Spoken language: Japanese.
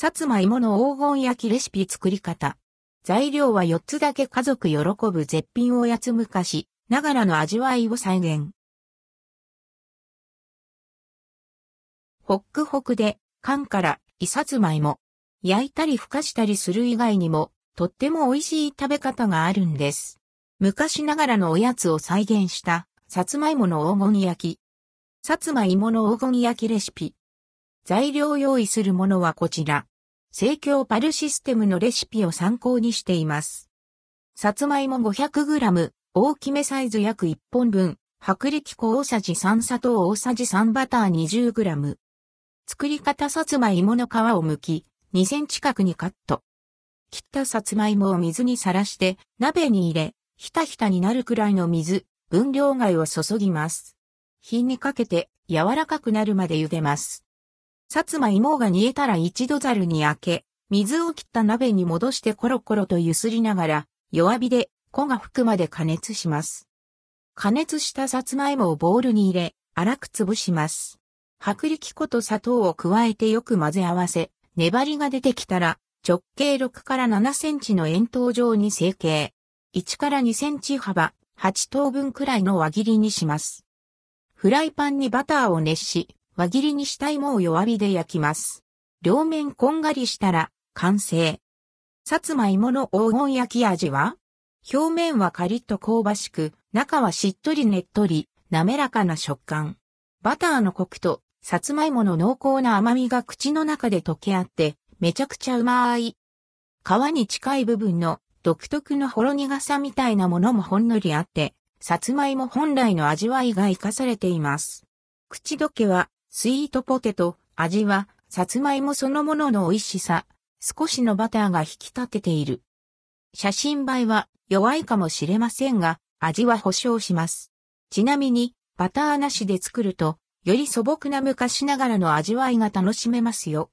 さつまいもの黄金焼きレシピ作り方。材料は4つだけ家族喜ぶ絶品おやつ昔、ながらの味わいを再現。ホックホクで、缶から、いさつまいも。焼いたりふかしたりする以外にも、とっても美味しい食べ方があるんです。昔ながらのおやつを再現した、さつまいもの黄金焼き。さつまいもの黄金焼きレシピ。材料用意するものはこちら。生協パルシステムのレシピを参考にしています。さつまいも 500g、大きめサイズ約1本分、薄力粉大さじ3砂糖大さじ3バター 20g。作り方さつまいもの皮を剥き、2センチ角にカット。切ったさつまいもを水にさらして鍋に入れ、ひたひたになるくらいの水、分量外を注ぎます。火にかけて柔らかくなるまで茹でます。さつまいもが煮えたら一度ざるに開け、水を切った鍋に戻してコロコロと揺すりながら、弱火で粉が吹くまで加熱します。加熱したさつまいもをボウルに入れ、粗く潰します。薄力粉と砂糖を加えてよく混ぜ合わせ、粘りが出てきたら、直径6から7センチの円筒状に成形。1から2センチ幅、8等分くらいの輪切りにします。フライパンにバターを熱し、輪切りにした芋を弱火で焼きます。両面こんがりしたら完成。さつまいもの黄金焼き味は表面はカリッと香ばしく、中はしっとりねっとり、滑らかな食感。バターのコクと、さつまいもの濃厚な甘みが口の中で溶け合って、めちゃくちゃうまーい。皮に近い部分の独特のほろ苦さみたいなものもほんのりあって、さつまいも本来の味わいが活かされています。口どけはスイートポテト、味は、さつまいもそのものの美味しさ、少しのバターが引き立てている。写真映えは弱いかもしれませんが、味は保証します。ちなみに、バターなしで作ると、より素朴な昔ながらの味わいが楽しめますよ。